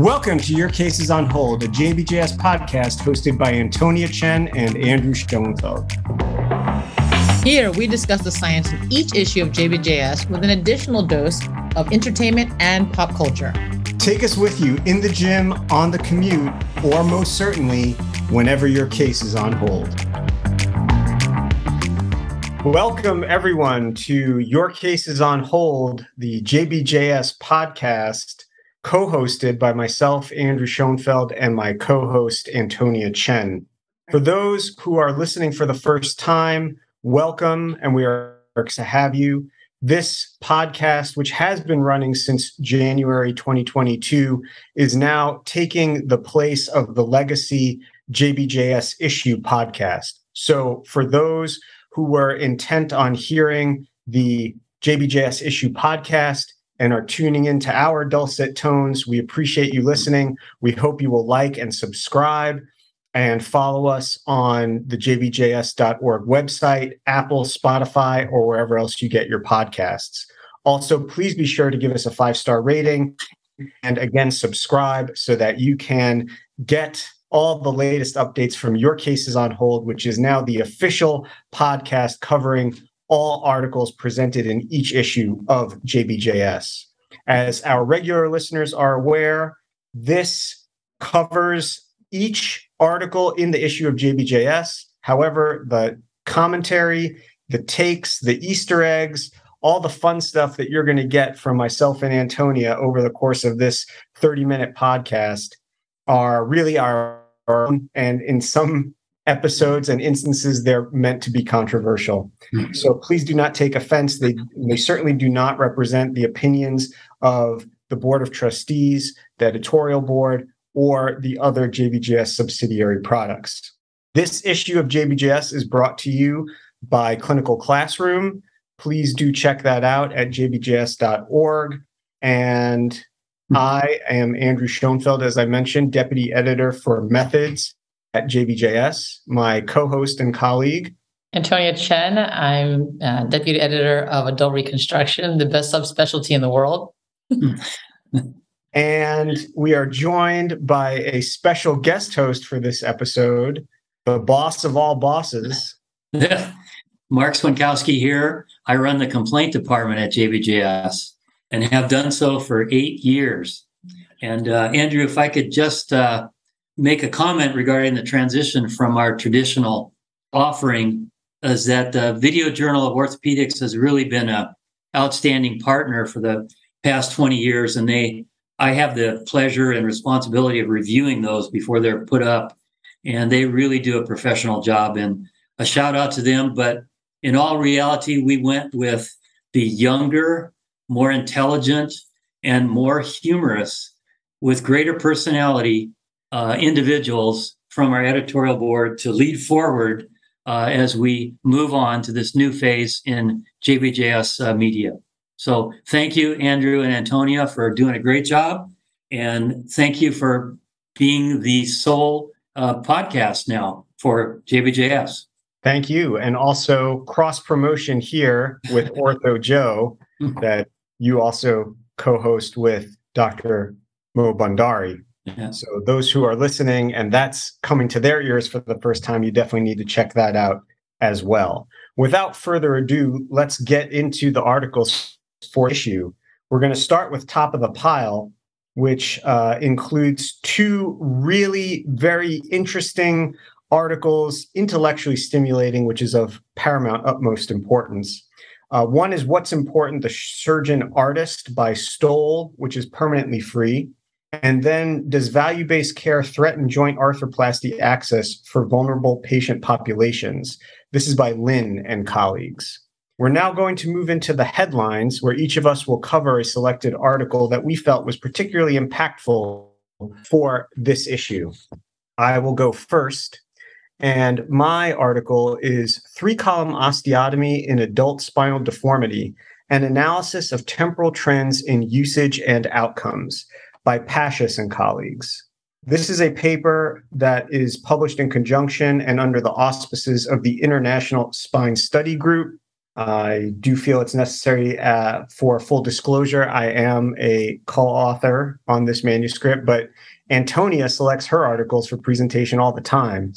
Welcome to Your Case is on Hold, a JBJS podcast hosted by Antonia Chen and Andrew Schoenfeld. Here, we discuss the science in each issue of JBJS with an additional dose of entertainment and pop culture. Take us with you in the gym, on the commute, or most certainly, whenever your case is on hold. Welcome, everyone, to Your Case is on Hold, the JBJS podcast co hosted by myself, Andrew Schoenfeld, and my co host, Antonia Chen. For those who are listening for the first time, welcome, and we are to have you. This podcast, which has been running since January 2022, is now taking the place of the legacy JBJS issue podcast. So, for those who were intent on hearing the JBJS issue podcast, and are tuning into our dulcet tones. We appreciate you listening. We hope you will like and subscribe and follow us on the jbjs.org website, Apple, Spotify, or wherever else you get your podcasts. Also, please be sure to give us a five star rating and again, subscribe so that you can get all the latest updates from Your Case is on Hold, which is now the official podcast covering all articles presented in each issue of JBJS. As our regular listeners are aware, this covers each article in the issue of JBJS. However, the commentary, the takes, the Easter eggs, all the fun stuff that you're going to get from myself and Antonia over the course of this 30 minute podcast are really our own. And in some episodes and instances they're meant to be controversial. Mm-hmm. So please do not take offense. They they certainly do not represent the opinions of the board of trustees, the editorial board, or the other JBJS subsidiary products. This issue of JBJS is brought to you by Clinical Classroom. Please do check that out at jbjs.org. And mm-hmm. I am Andrew Schoenfeld, as I mentioned, deputy editor for Methods at JBJS, my co host and colleague. Antonia Chen. I'm uh, deputy editor of Adult Reconstruction, the best subspecialty in the world. and we are joined by a special guest host for this episode, the boss of all bosses. Marc Swiontkowski here. I run the complaint department at JBJS and have done so for eight years. And uh, Andrew, if I could just uh, make a comment regarding the transition from our traditional offering is that the Video Journal of Orthopedics has really been a outstanding partner for the past 20 years and they I have the pleasure and responsibility of reviewing those before they're put up and they really do a professional job and a shout out to them but in all reality we went with the younger more intelligent and more humorous with greater personality uh, individuals from our editorial board to lead forward uh, as we move on to this new phase in JBJS uh, media. So thank you, Andrew and Antonia, for doing a great job. And thank you for being the sole uh, podcast now for JBJS. Thank you. And also cross promotion here with Ortho Joe that you also co host with Dr. Mo Bhandari. Yeah. So those who are listening and that's coming to their ears for the first time, you definitely need to check that out as well. Without further ado, let's get into the articles for issue. We're going to start with top of the pile, which uh, includes two really very interesting articles, intellectually stimulating, which is of paramount utmost importance. Uh, one is What's Important, The Surgeon Artist by Stoll, which is permanently free. And then, does value based care threaten joint arthroplasty access for vulnerable patient populations? This is by Lynn and colleagues. We're now going to move into the headlines, where each of us will cover a selected article that we felt was particularly impactful for this issue. I will go first. And my article is Three Column Osteotomy in Adult Spinal Deformity An Analysis of Temporal Trends in Usage and Outcomes by Passias and colleagues. This is a paper that is published in conjunction and under the auspices of the International Spine Study Group. I do feel it's necessary uh, for full disclosure. I am a co author on this manuscript, but Antonia selects her articles for presentation all the time.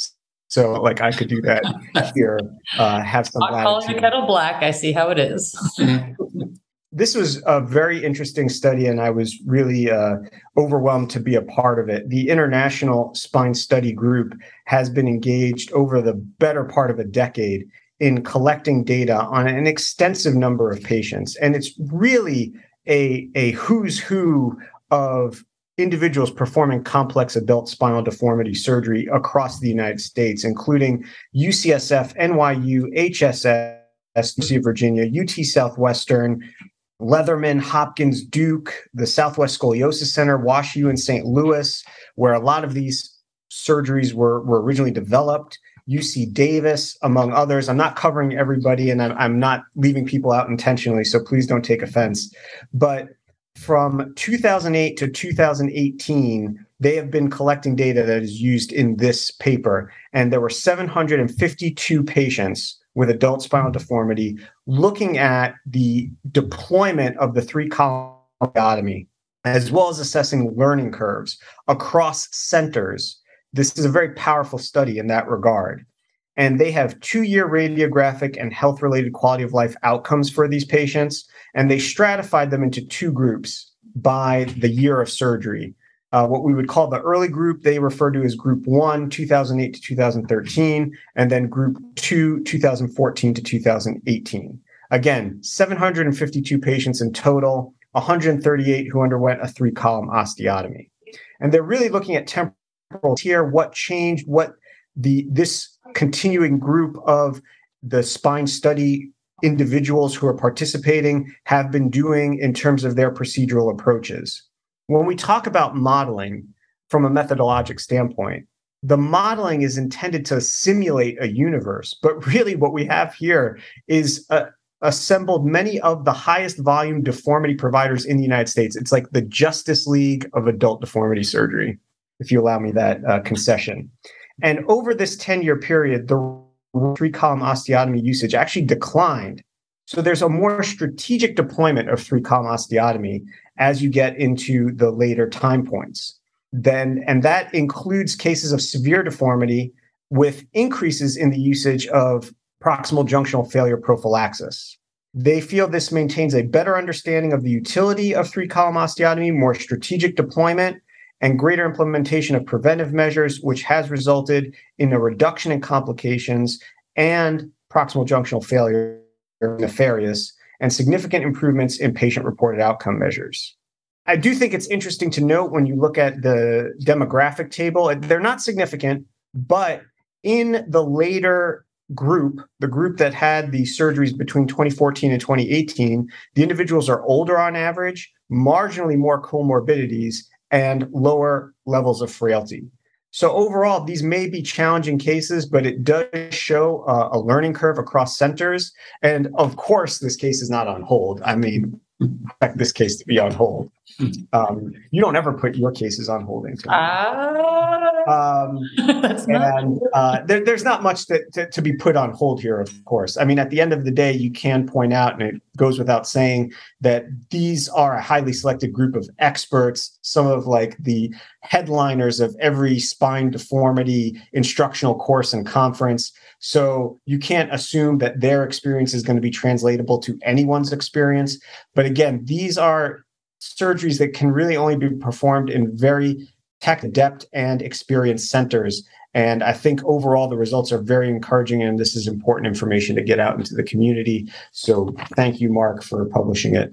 So, like, I could do that here, uh, have some. I'm calling the kettle black. I see how it is. this was a very interesting study, and I was really uh, overwhelmed to be a part of it. The International Spine Study Group has been engaged over the better part of a decade in collecting data on an extensive number of patients. And it's really a, a who's who of individuals performing complex adult spinal deformity surgery across the United States, including UCSF, NYU, HSS, University of Virginia, UT Southwestern, Leatherman, Hopkins, Duke, the Southwest Scoliosis Center, WashU in St. Louis, where a lot of these surgeries were, were originally developed. UC Davis, among others. I'm not covering everybody and I'm, I'm not leaving people out intentionally, so please don't take offense. But from 2008 to 2018, they have been collecting data that is used in this paper. And there were 752 patients with adult spinal mm-hmm. deformity looking at the deployment of the three column osteotomy, as well as assessing learning curves across centers this is a very powerful study in that regard. And they have two year radiographic and health related quality of life outcomes for these patients. And they stratified them into two groups by the year of surgery. Uh, what we would call the early group, they refer to as group one, 2008 to 2013, and then group two, 2014 to 2018. Again, 752 patients in total, 138 who underwent a three column osteotomy. And they're really looking at temporal here, what changed, what the this continuing group of the spine study individuals who are participating have been doing in terms of their procedural approaches. When we talk about modeling from a methodologic standpoint, the modeling is intended to simulate a universe, but really what we have here is a, assembled many of the highest volume deformity providers in the United States. It's like the Justice League of adult deformity surgery if you allow me that uh, concession. And over this 10 year period, the three column osteotomy usage actually declined. So there's a more strategic deployment of three column osteotomy as you get into the later time points. Then, and that includes cases of severe deformity with increases in the usage of proximal junctional failure prophylaxis. They feel this maintains a better understanding of the utility of three column osteotomy, more strategic deployment, and greater implementation of preventive measures, which has resulted in a reduction in complications and proximal junctional failure nefarious and significant improvements in patient reported outcome measures. I do think it's interesting to note when you look at the demographic table, they're not significant, but in the later group, the group that had the surgeries between 2014 and 2018, the individuals are older on average, marginally more comorbidities, and lower levels of frailty. So, overall, these may be challenging cases, but it does show a learning curve across centers. And of course, this case is not on hold. I mean, expect this case to be on hold. Hmm. Um, you don't ever put your cases on holding. Uh, um, and uh, there, there's not much that, to, to, be put on hold here, of course. I mean, at the end of the day, you can point out, and it goes without saying, that these are a highly selected group of experts, some of like the headliners of every spine deformity instructional course and conference. So you can't assume that their experience is going to be translatable to anyone's experience. But again, these are surgeries that can really only be performed in very tech adept and experienced centers. And I think overall the results are very encouraging, and this is important information to get out into the community. So thank you, Mark, for publishing it.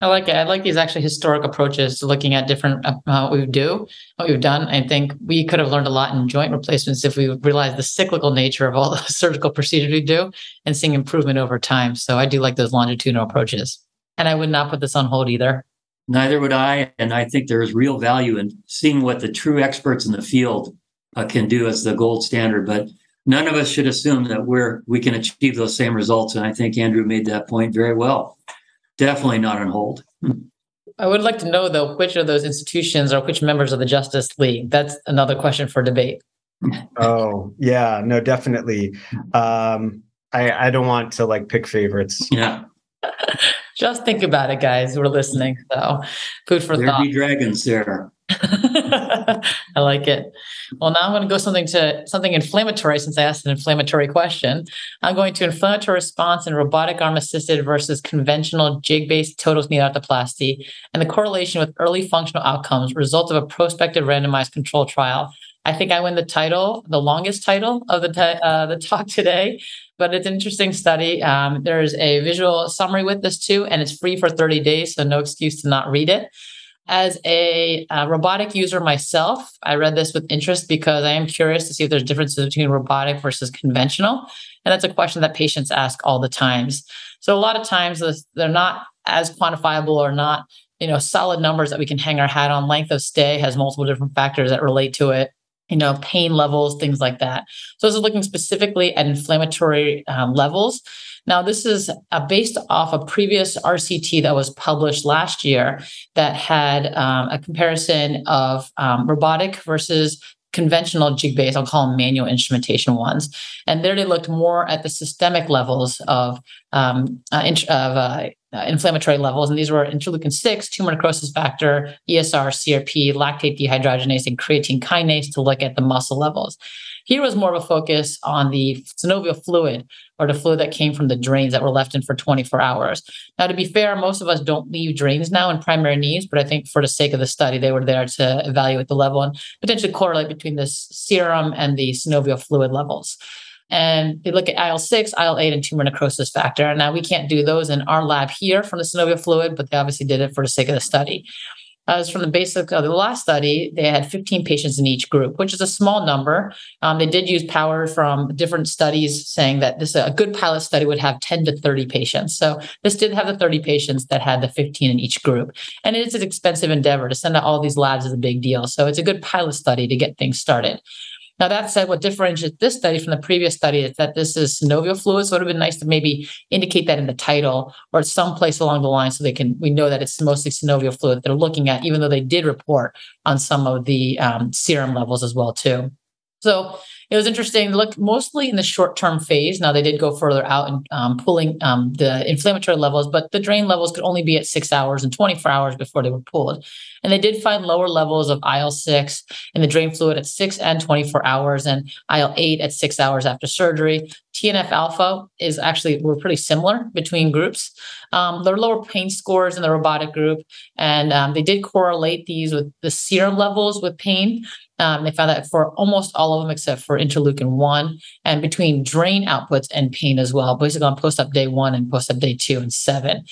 I like it. I like these actually historic approaches to looking at different uh, what we do, what we've done. I think we could have learned a lot in joint replacements if we realized the cyclical nature of all the surgical procedures we do and seeing improvement over time. So I do like those longitudinal approaches. And I would not put this on hold either. Neither would I. And I think there is real value in seeing what the true experts in the field uh, can do as the gold standard. But none of us should assume that we're we can achieve those same results. And I think Andrew made that point very well. Definitely not on hold. I would like to know though which of those institutions or which members of the Justice League. That's another question for debate. oh yeah, no, definitely. Um, I, I don't want to like pick favorites. Yeah. Just think about it, guys who are listening. So, food for there thought. be dragons there. I like it. Well, now I'm going to go something to something inflammatory since I asked an inflammatory question. I'm going to inflammatory response in robotic arm assisted versus conventional jig based total knee arthroplasty and the correlation with early functional outcomes, result of a prospective randomized control trial. I think I win the title, the longest title of the, te- uh, the talk today, but it's an interesting study. Um, there's a visual summary with this too, and it's free for 30 days, so no excuse to not read it. As a uh, robotic user myself, I read this with interest because I am curious to see if there's differences between robotic versus conventional. And that's a question that patients ask all the times. So a lot of times they're not as quantifiable or not, you know, solid numbers that we can hang our hat on. Length of stay has multiple different factors that relate to it you know, pain levels, things like that. So this is looking specifically at inflammatory um, levels. Now, this is uh, based off a previous RCT that was published last year that had um, a comparison of um, robotic versus conventional jig based, I'll call them manual instrumentation ones. And there they looked more at the systemic levels of, um, uh, of uh, uh, inflammatory levels. And these were interleukin 6, tumor necrosis factor, ESR, CRP, lactate dehydrogenase, and creatine kinase to look at the muscle levels. Here was more of a focus on the synovial fluid or the fluid that came from the drains that were left in for 24 hours. Now, to be fair, most of us don't leave drains now in primary needs, but I think for the sake of the study, they were there to evaluate the level and potentially correlate between the serum and the synovial fluid levels and they look at IL 6, IL 8, and tumor necrosis factor. And now, we can't do those in our lab here from the synovial fluid, but they obviously did it for the sake of the study. As from the basic of the last study, they had 15 patients in each group, which is a small number. Um, they did use power from different studies saying that this a good pilot study would have 10 to 30 patients. So this did have the 30 patients that had the 15 in each group. And it is an expensive endeavor to send out all these labs is a big deal. So it's a good pilot study to get things started. Now, that said, what differentiates this study from the previous study is that this is synovial fluid. So it would have been nice to maybe indicate that in the title or someplace along the line so they can, we know that it's mostly synovial fluid that they're looking at, even though they did report on some of the um, serum levels as well, too. So it was interesting. Look, mostly in the short term phase. Now they did go further out and um, pulling um, the inflammatory levels, but the drain levels could only be at six hours and 24 hours before they were pulled. And they did find lower levels of IL 6 in the drain fluid at six and 24 hours, and IL 8 at six hours after surgery. TNF alpha is actually were pretty similar between groups. Um, there are lower pain scores in the robotic group, and um, they did correlate these with the serum levels with pain. Um, they found that for almost all of them, except for interleukin 1, and between drain outputs and pain as well, basically on post op day one and post op day two and seven.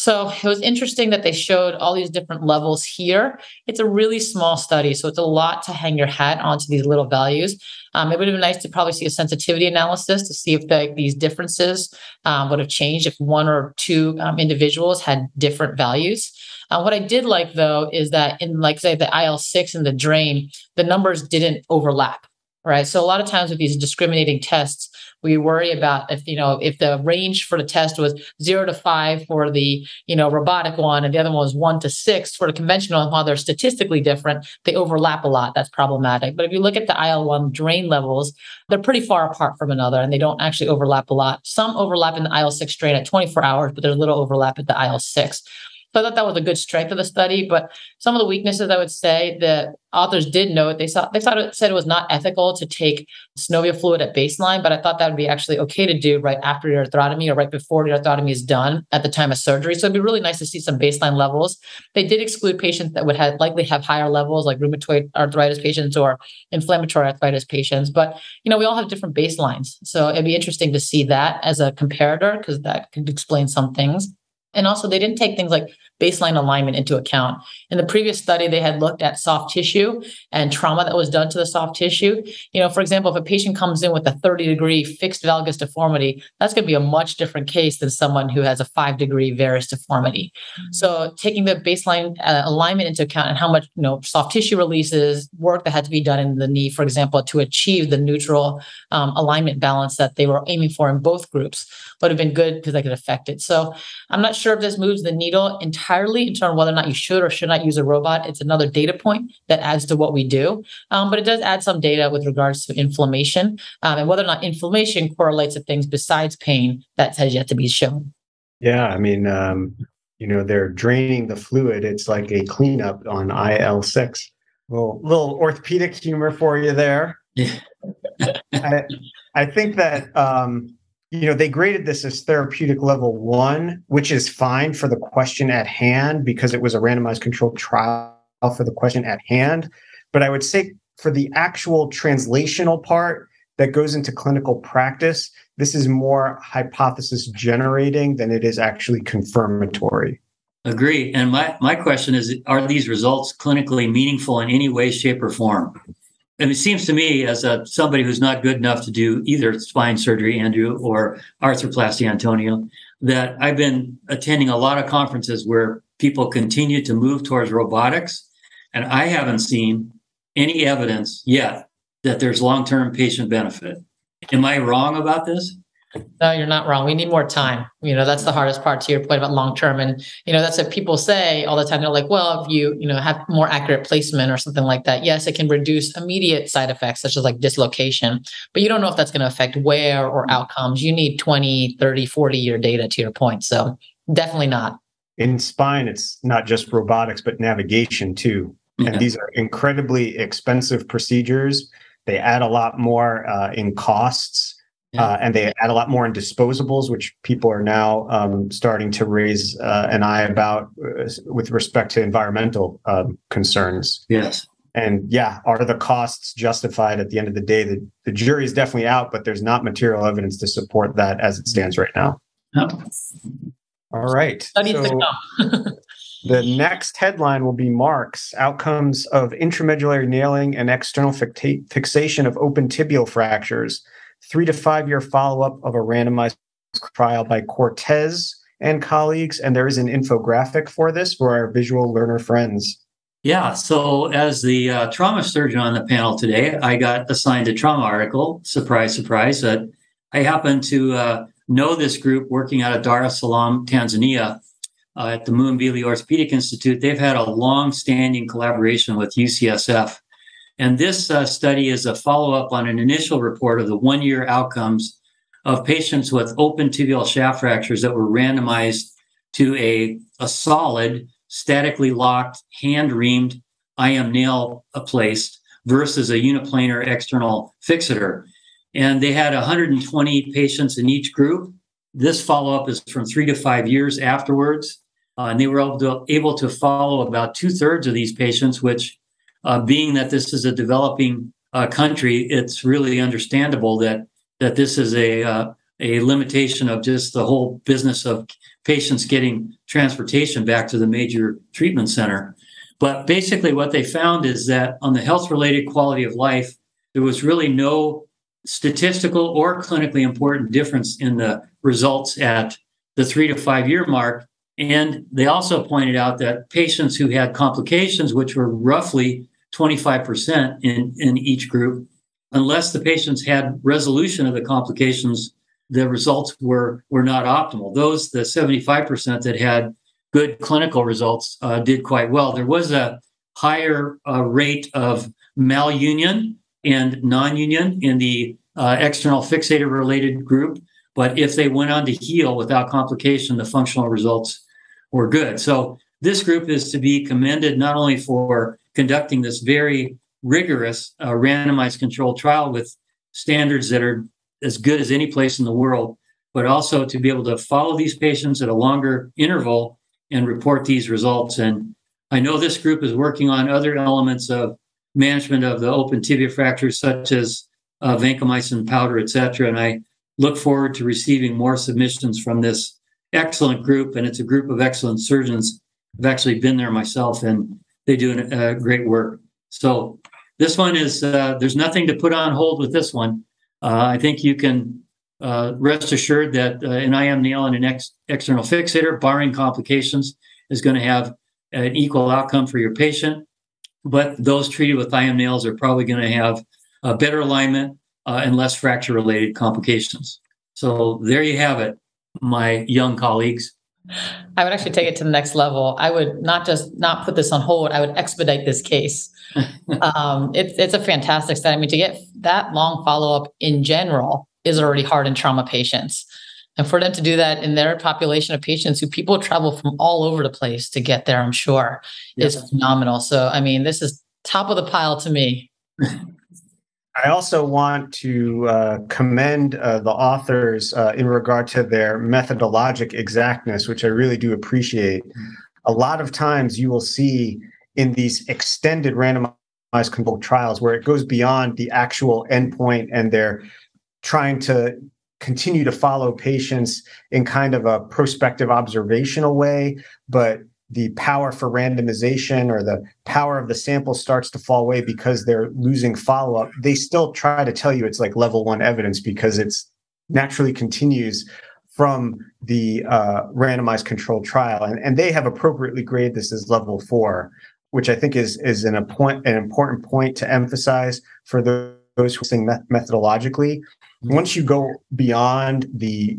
So it was interesting that they showed all these different levels here. It's a really small study, so it's a lot to hang your hat onto these little values. Um, it would have been nice to probably see a sensitivity analysis to see if the, these differences um, would have changed if one or two um, individuals had different values. Uh, what I did like though is that in like say the IL six and the drain, the numbers didn't overlap. Right. So a lot of times with these discriminating tests, we worry about if you know if the range for the test was zero to five for the you know robotic one and the other one was one to six for the conventional and while they're statistically different they overlap a lot. That's problematic. But if you look at the il-1 drain levels they're pretty far apart from another and they don't actually overlap a lot. Some overlap in the il-6 drain at 24 hours but there's little overlap at the il-6 so I thought that was a good strength of the study. But some of the weaknesses, I would say, the authors did note they saw they thought it said it was not ethical to take synovial fluid at baseline, but I thought that would be actually okay to do right after your arthrotomy or right before your arthrotomy is done at the time of surgery. So it'd be really nice to see some baseline levels. They did exclude patients that would have likely have higher levels, like rheumatoid arthritis patients or inflammatory arthritis patients. But you know, we all have different baselines. So it'd be interesting to see that as a comparator because that could explain some things. And also, they didn't take things like baseline alignment into account. In the previous study, they had looked at soft tissue and trauma that was done to the soft tissue. You know, for example, if a patient comes in with a 30 degree fixed valgus deformity, that's going to be a much different case than someone who has a five degree varus deformity. Mm-hmm. So, taking the baseline uh, alignment into account and how much, you know, soft tissue releases, work that had to be done in the knee, for example, to achieve the neutral um, alignment balance that they were aiming for in both groups would have been good because they could affect it. So, I'm not sure if this moves the needle entirely entirely in terms of whether or not you should or should not use a robot. It's another data point that adds to what we do. Um, but it does add some data with regards to inflammation um, and whether or not inflammation correlates to things besides pain that has yet to be shown. Yeah, I mean, um, you know, they're draining the fluid. It's like a cleanup on IL six. Little little orthopedic humor for you there. Yeah. I, I think that um, you know they graded this as therapeutic level one, which is fine for the question at hand because it was a randomized controlled trial for the question at hand. But I would say for the actual translational part that goes into clinical practice, this is more hypothesis generating than it is actually confirmatory. Agree. And my, my question is Are these results clinically meaningful in any way, shape, or form? And it seems to me, as a, somebody who's not good enough to do either spine surgery, Andrew, or arthroplasty, Antonio, that I've been attending a lot of conferences where people continue to move towards robotics. And I haven't seen any evidence yet that there's long term patient benefit. Am I wrong about this? No, you're not wrong. We need more time. You know, that's the hardest part to your point about long term. And, you know, that's what people say all the time. They're like, well, if you, you know, have more accurate placement or something like that, yes, it can reduce immediate side effects, such as like dislocation, but you don't know if that's going to affect wear or outcomes. You need 20, 30, 40 year data to your point. So definitely not. In spine, it's not just robotics, but navigation too. And these are incredibly expensive procedures. They add a lot more uh, in costs yeah. Uh, and they add a lot more in disposables, which people are now um, starting to raise uh, an eye about uh, with respect to environmental um, concerns. Yes. And yeah, are the costs justified at the end of the day? The, the jury is definitely out, but there's not material evidence to support that as it stands right now. No. All right. So, the next headline will be Marks Outcomes of Intramedullary Nailing and External Fixation of Open Tibial Fractures three to five year follow up of a randomized trial by Cortez and colleagues. And there is an infographic for this for our visual learner friends. Yeah. So, as the uh, trauma surgeon on the panel today, I got assigned a trauma article. Surprise, surprise. That I happen to uh, know this group working out of Dar es Salaam, Tanzania, uh, at the Muhimbili Orthopedic Institute. They've had a long standing collaboration with UCSF and this uh, study is a follow up on an initial report of the one year outcomes of patients with open tibial shaft fractures that were randomized to a, a solid, statically locked, hand reamed IM nail placed versus a uniplanar external fixator. And they had 120 patients in each group. This follow up is from three to five years afterwards. Uh, and they were able to, able to follow about two thirds of these patients, which uh, being that this is a developing uh, country, it's really understandable that that this is a uh, a limitation of just the whole business of patients getting transportation back to the major treatment center. But basically, what they found is that on the health related quality of life, there was really no statistical or clinically important difference in the results at the three to five year mark. And they also pointed out that patients who had complications, which were roughly 25% in, in each group. Unless the patients had resolution of the complications, the results were, were not optimal. Those, the 75% that had good clinical results, uh, did quite well. There was a higher uh, rate of malunion and non union in the uh, external fixator related group. But if they went on to heal without complication, the functional results were good. So this group is to be commended not only for conducting this very rigorous uh, randomized controlled trial with standards that are as good as any place in the world, but also to be able to follow these patients at a longer interval and report these results. And I know this group is working on other elements of management of the open tibia fractures, such as uh, vancomycin powder, et cetera. And I look forward to receiving more submissions from this excellent group. And it's a group of excellent surgeons. I've actually been there myself and they do uh, great work. So this one is uh, there's nothing to put on hold with this one. Uh, I think you can uh, rest assured that uh, an IM nail and an ex- external fixator, barring complications, is going to have an equal outcome for your patient. But those treated with IM nails are probably going to have a better alignment uh, and less fracture related complications. So there you have it, my young colleagues. I would actually take it to the next level. I would not just not put this on hold. I would expedite this case. um, it's it's a fantastic study. I mean, to get that long follow up in general is already hard in trauma patients, and for them to do that in their population of patients who people travel from all over the place to get there, I'm sure is phenomenal. So, I mean, this is top of the pile to me. I also want to uh, commend uh, the authors uh, in regard to their methodologic exactness, which I really do appreciate. A lot of times you will see in these extended randomized controlled trials where it goes beyond the actual endpoint and they're trying to continue to follow patients in kind of a prospective observational way, but the power for randomization or the power of the sample starts to fall away because they're losing follow up, they still try to tell you it's like level one evidence because it's naturally continues from the uh, randomized controlled trial. And, and they have appropriately graded this as level four, which I think is, is an, point, an important point to emphasize for those who think methodologically. Mm-hmm. Once you go beyond the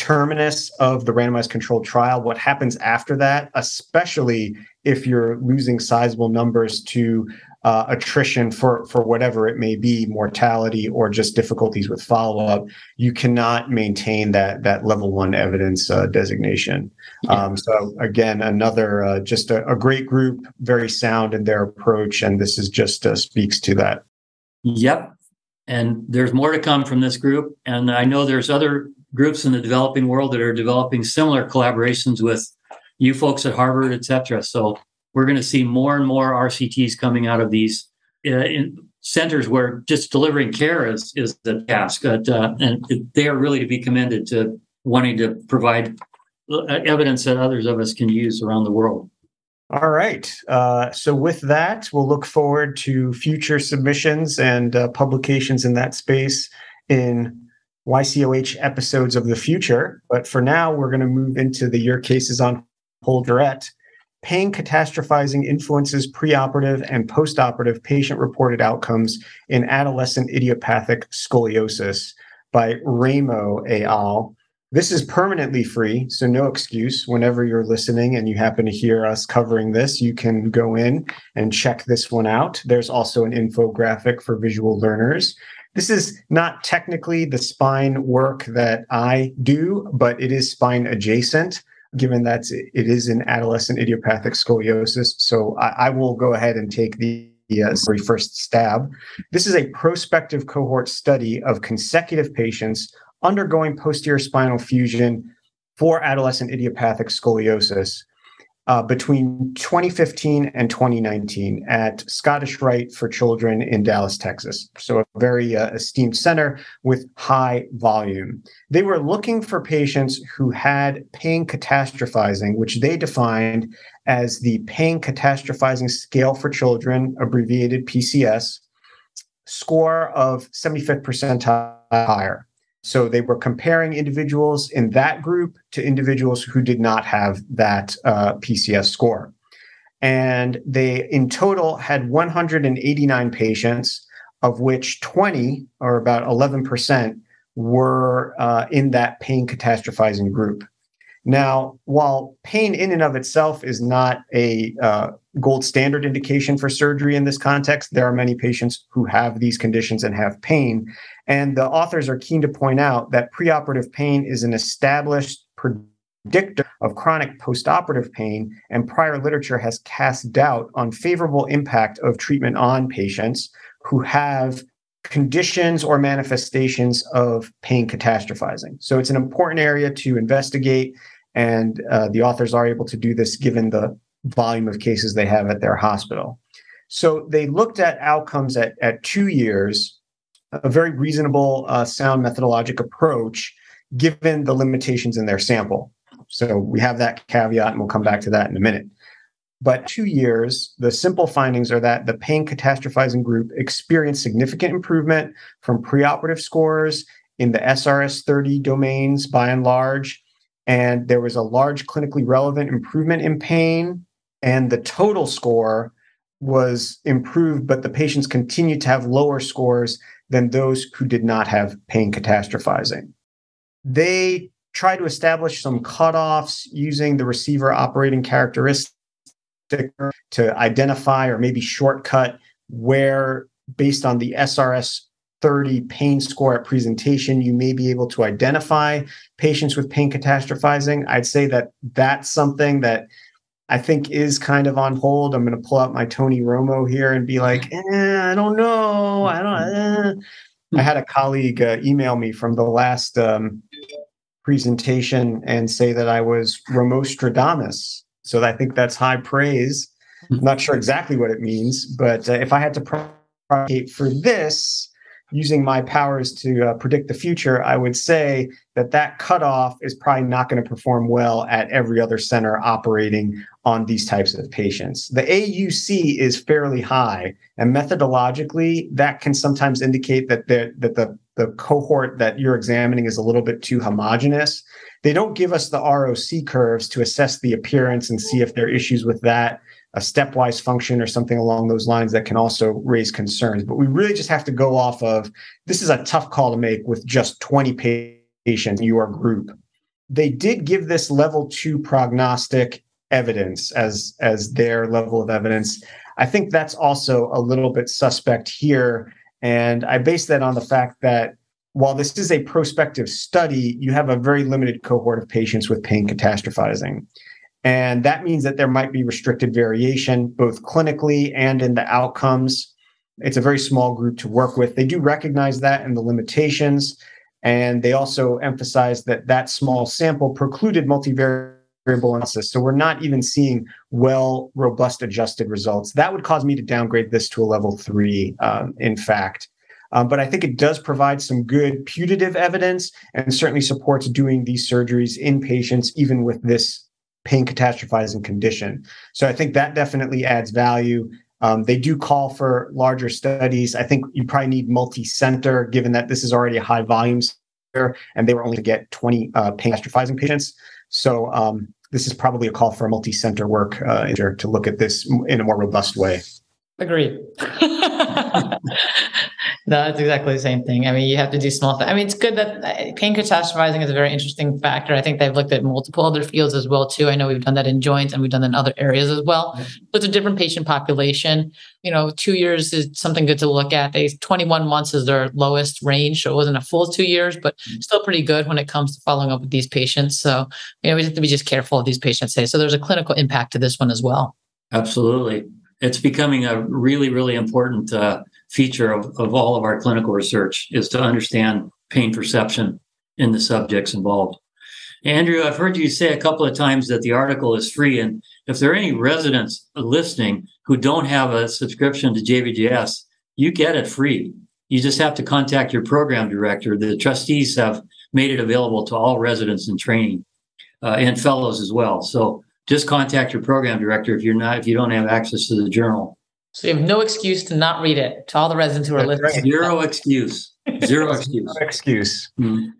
terminus of the randomized controlled trial, what happens after that, especially if you're losing sizable numbers to uh, attrition for for whatever it may be, mortality or just difficulties with follow up, you cannot maintain that that level one evidence uh, designation. Um, so again, another uh, just a, a, great group, very sound in their approach, and this is just uh, speaks to that. Yep. And there's more to come from this group. And I know there's other groups in the developing world that are developing similar collaborations with you folks at Harvard, et cetera. So we're going to see more and more RCTs coming out of these uh, centers where just delivering care is is the task, uh, and they are really to be commended to wanting to provide uh, evidence that others of us can use around the world. All right. Uh, so, with that, we'll look forward to future submissions and uh, publications in that space in YCOH episodes of the future. But for now, we're going to move into the Your Case is on Hold Direct. Pain catastrophizing influences preoperative and postoperative patient reported outcomes in adolescent idiopathic scoliosis by Ramo et al. This is permanently free, so no excuse. Whenever you're listening and you happen to hear us covering this, you can go in and check this one out. There's also an infographic for visual learners. This is not technically the spine work that I do, but it is spine adjacent, given that it is an adolescent idiopathic scoliosis. So I, I will go ahead and take the uh, first stab. This is a prospective cohort study of consecutive patients undergoing posterior spinal fusion for adolescent idiopathic scoliosis uh, between 2015 and 2019 at Scottish Rite for Children in Dallas, Texas. So, a very uh, esteemed center with high volume. They were looking for patients who had pain catastrophizing, which they defined as the pain catastrophizing scale for children, abbreviated PCS, score of 75th percentile higher. So they were comparing individuals in that group to individuals who did not have that uh, PCS score. And they, in total, had 189 patients, of which 20, or about 11%, were uh, in that pain catastrophizing group. Now, while pain in and of itself is not a uh, gold standard indication for surgery in this context, there are many patients who have these conditions and have pain. And the authors are keen to point out that preoperative pain is an established predictor of chronic postoperative pain, and prior literature has cast doubt on favorable impact of treatment on patients who have conditions or manifestations of pain catastrophizing. So it's an important area to investigate, and uh, the authors are able to do this given the volume of cases they have at their hospital. So they looked at outcomes at, at two years, a very reasonable, uh, sound methodologic approach given the limitations in their sample. So we have that caveat, and we'll come back to that in a minute. But two years, the simple findings are that the pain catastrophizing group experienced significant improvement from preoperative scores in the SRS 30 domains by and large. And there was a large clinically relevant improvement in pain. And the total score was improved, but the patients continued to have lower scores than those who did not have pain catastrophizing. They tried to establish some cutoffs using the receiver operating characteristic to identify or maybe shortcut where, based on the SRS 30 pain score at presentation, you may be able to identify patients with pain catastrophizing. I'd say that that's something that I think is kind of on hold. I'm going to pull out my Tony Romo here and be like, eh, I don't know. I don't. Eh. I had a colleague uh, email me from the last um, presentation and say that I was Romostradamus. So I think that's high praise. I'm hmm. not sure exactly what it means, but uh, if I had to propagate for this, using my powers to uh, predict the future, I would say that that cutoff is probably not going to perform well at every other center operating on these types of patients. The AUC is fairly high, and methodologically, that can sometimes indicate that the that the the cohort that you're examining is a little bit too homogenous. They don't give us the ROC curves to assess the appearance and see if there are issues with that a stepwise function or something along those lines that can also raise concerns. But we really just have to go off of this is a tough call to make with just 20 patients in your group. They did give this level two prognostic evidence as as their level of evidence. I think that's also a little bit suspect here. And I base that on the fact that while this is a prospective study, you have a very limited cohort of patients with pain catastrophizing. And that means that there might be restricted variation, both clinically and in the outcomes. It's a very small group to work with. They do recognize that and the limitations. And they also emphasize that that small sample precluded multivariable analysis. So we're not even seeing well, robust adjusted results. That would cause me to downgrade this to a level three, um, in fact. Um, but I think it does provide some good putative evidence and certainly supports doing these surgeries in patients, even with this pain catastrophizing condition. So I think that definitely adds value. Um, they do call for larger studies. I think you probably need multi-center, given that this is already a high volume center, and they were only to get 20 uh, pain catastrophizing patients. So um, this is probably a call for a multi-center work uh, to look at this in a more robust way. Agreed. No, it's exactly the same thing. I mean, you have to do small things. I mean, it's good that uh, pain catastrophizing is a very interesting factor. I think they've looked at multiple other fields as well too. I know we've done that in joints and we've done that in other areas as well. So it's a different patient population. You know, two years is something good to look at. They 21 months is their lowest range, so it wasn't a full two years, but mm-hmm. still pretty good when it comes to following up with these patients. So you know, we have to be just careful of these patients. Say so. There's a clinical impact to this one as well. Absolutely, it's becoming a really, really important. Uh, feature of, of all of our clinical research is to understand pain perception in the subjects involved. Andrew, I've heard you say a couple of times that the article is free. And if there are any residents listening who don't have a subscription to JBJS, you get it free. You just have to contact your program director. The trustees have made it available to all residents in training uh, and fellows as well. So just contact your program director if you're not if you don't have access to the journal. So you have no excuse to not read it to all the residents who are listening. Zero excuse. Zero excuse. No excuse. Mm-hmm.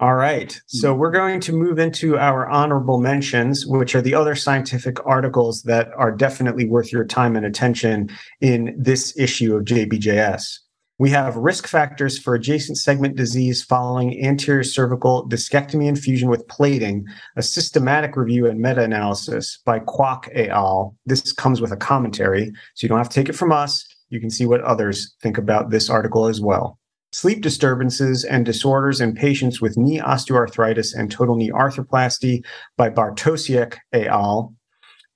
All right. So we're going to move into our honorable mentions, which are the other scientific articles that are definitely worth your time and attention in this issue of JBJS. We have risk factors for adjacent segment disease following anterior cervical discectomy and fusion with plating, a systematic review and meta analysis by Kwok et al. This comes with a commentary, so you don't have to take it from us. You can see what others think about this article as well. Sleep disturbances and disorders in patients with knee osteoarthritis and total knee arthroplasty by Bartosiak et al.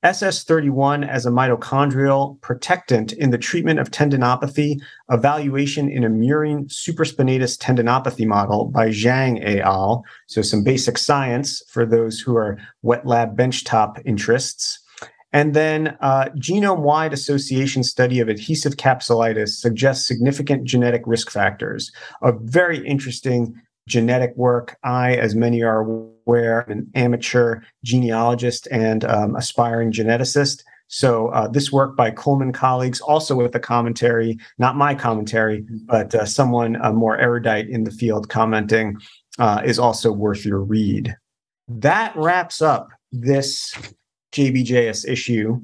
SS31 as a mitochondrial protectant in the treatment of tendinopathy, evaluation in a murine supraspinatus tendinopathy model by Zhang et al. So, some basic science for those who are wet lab benchtop interests. And then, uh, genome wide association study of adhesive capsulitis suggests significant genetic risk factors. A very interesting genetic work. I, as many are aware, am an amateur genealogist and um, aspiring geneticist. So uh, this work by Coleman colleagues, also with a commentary, not my commentary, but uh, someone uh, more erudite in the field commenting, uh, is also worth your read. That wraps up this JBJS issue.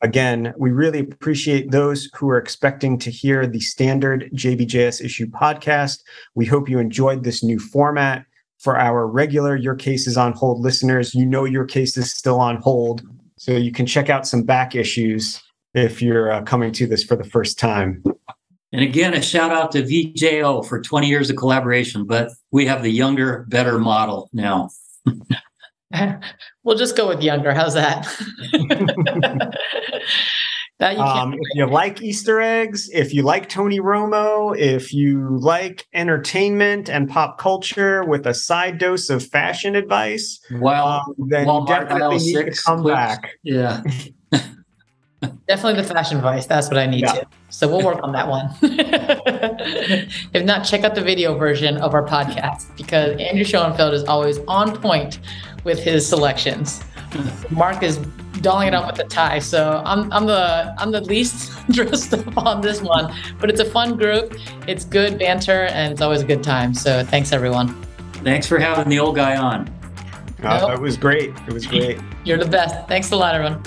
Again, we really appreciate those who are expecting to hear the standard JBJS issue podcast. We hope you enjoyed this new format. for our regular Your Case is on Hold listeners, you know your case is still on hold. So you can check out some back issues if you're uh, coming to this for the first time. And again, a shout out to VJO for 20 years of collaboration, but we have the younger, better model now. we'll just go with younger. How's that? that you um, if you like Easter eggs, if you like Tony Romo, if you like entertainment and pop culture with a side dose of fashion advice, well, um, then you definitely need to come clips. back. Yeah. Definitely the fashion advice. That's what I need yeah. to. So we'll work on that one. if not, check out the video version of our podcast because Andrew Schoenfeld is always on point with his selections. Marc is dolling it up with the tie, so I'm I'm the I'm the least dressed up on this one, but it's a fun group. It's good banter and it's always a good time. So thanks everyone. Thanks for having the old guy on. Uh, nope. It was great. It was great. You're the best. Thanks a lot, everyone.